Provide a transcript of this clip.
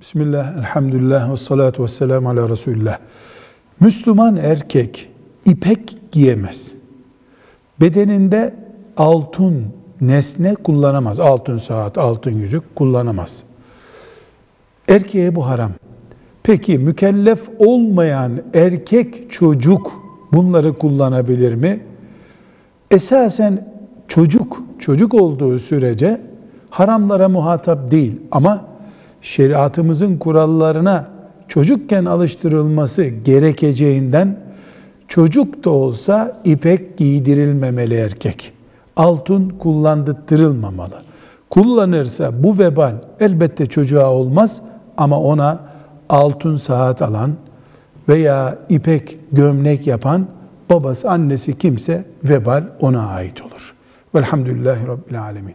Bismillah, elhamdülillah ve salatu ve selamu ala Resulullah. Müslüman erkek ipek giyemez. Bedeninde altın nesne kullanamaz. Altın saat, altın yüzük kullanamaz. Erkeğe bu haram. Peki mükellef olmayan erkek çocuk bunları kullanabilir mi? Esasen çocuk, çocuk olduğu sürece haramlara muhatap değil ama şeriatımızın kurallarına çocukken alıştırılması gerekeceğinden çocuk da olsa ipek giydirilmemeli erkek. Altın kullandırılmamalı. Kullanırsa bu vebal elbette çocuğa olmaz ama ona altın saat alan veya ipek gömlek yapan babası annesi kimse vebal ona ait olur. Velhamdülillahi Rabbil Alemin.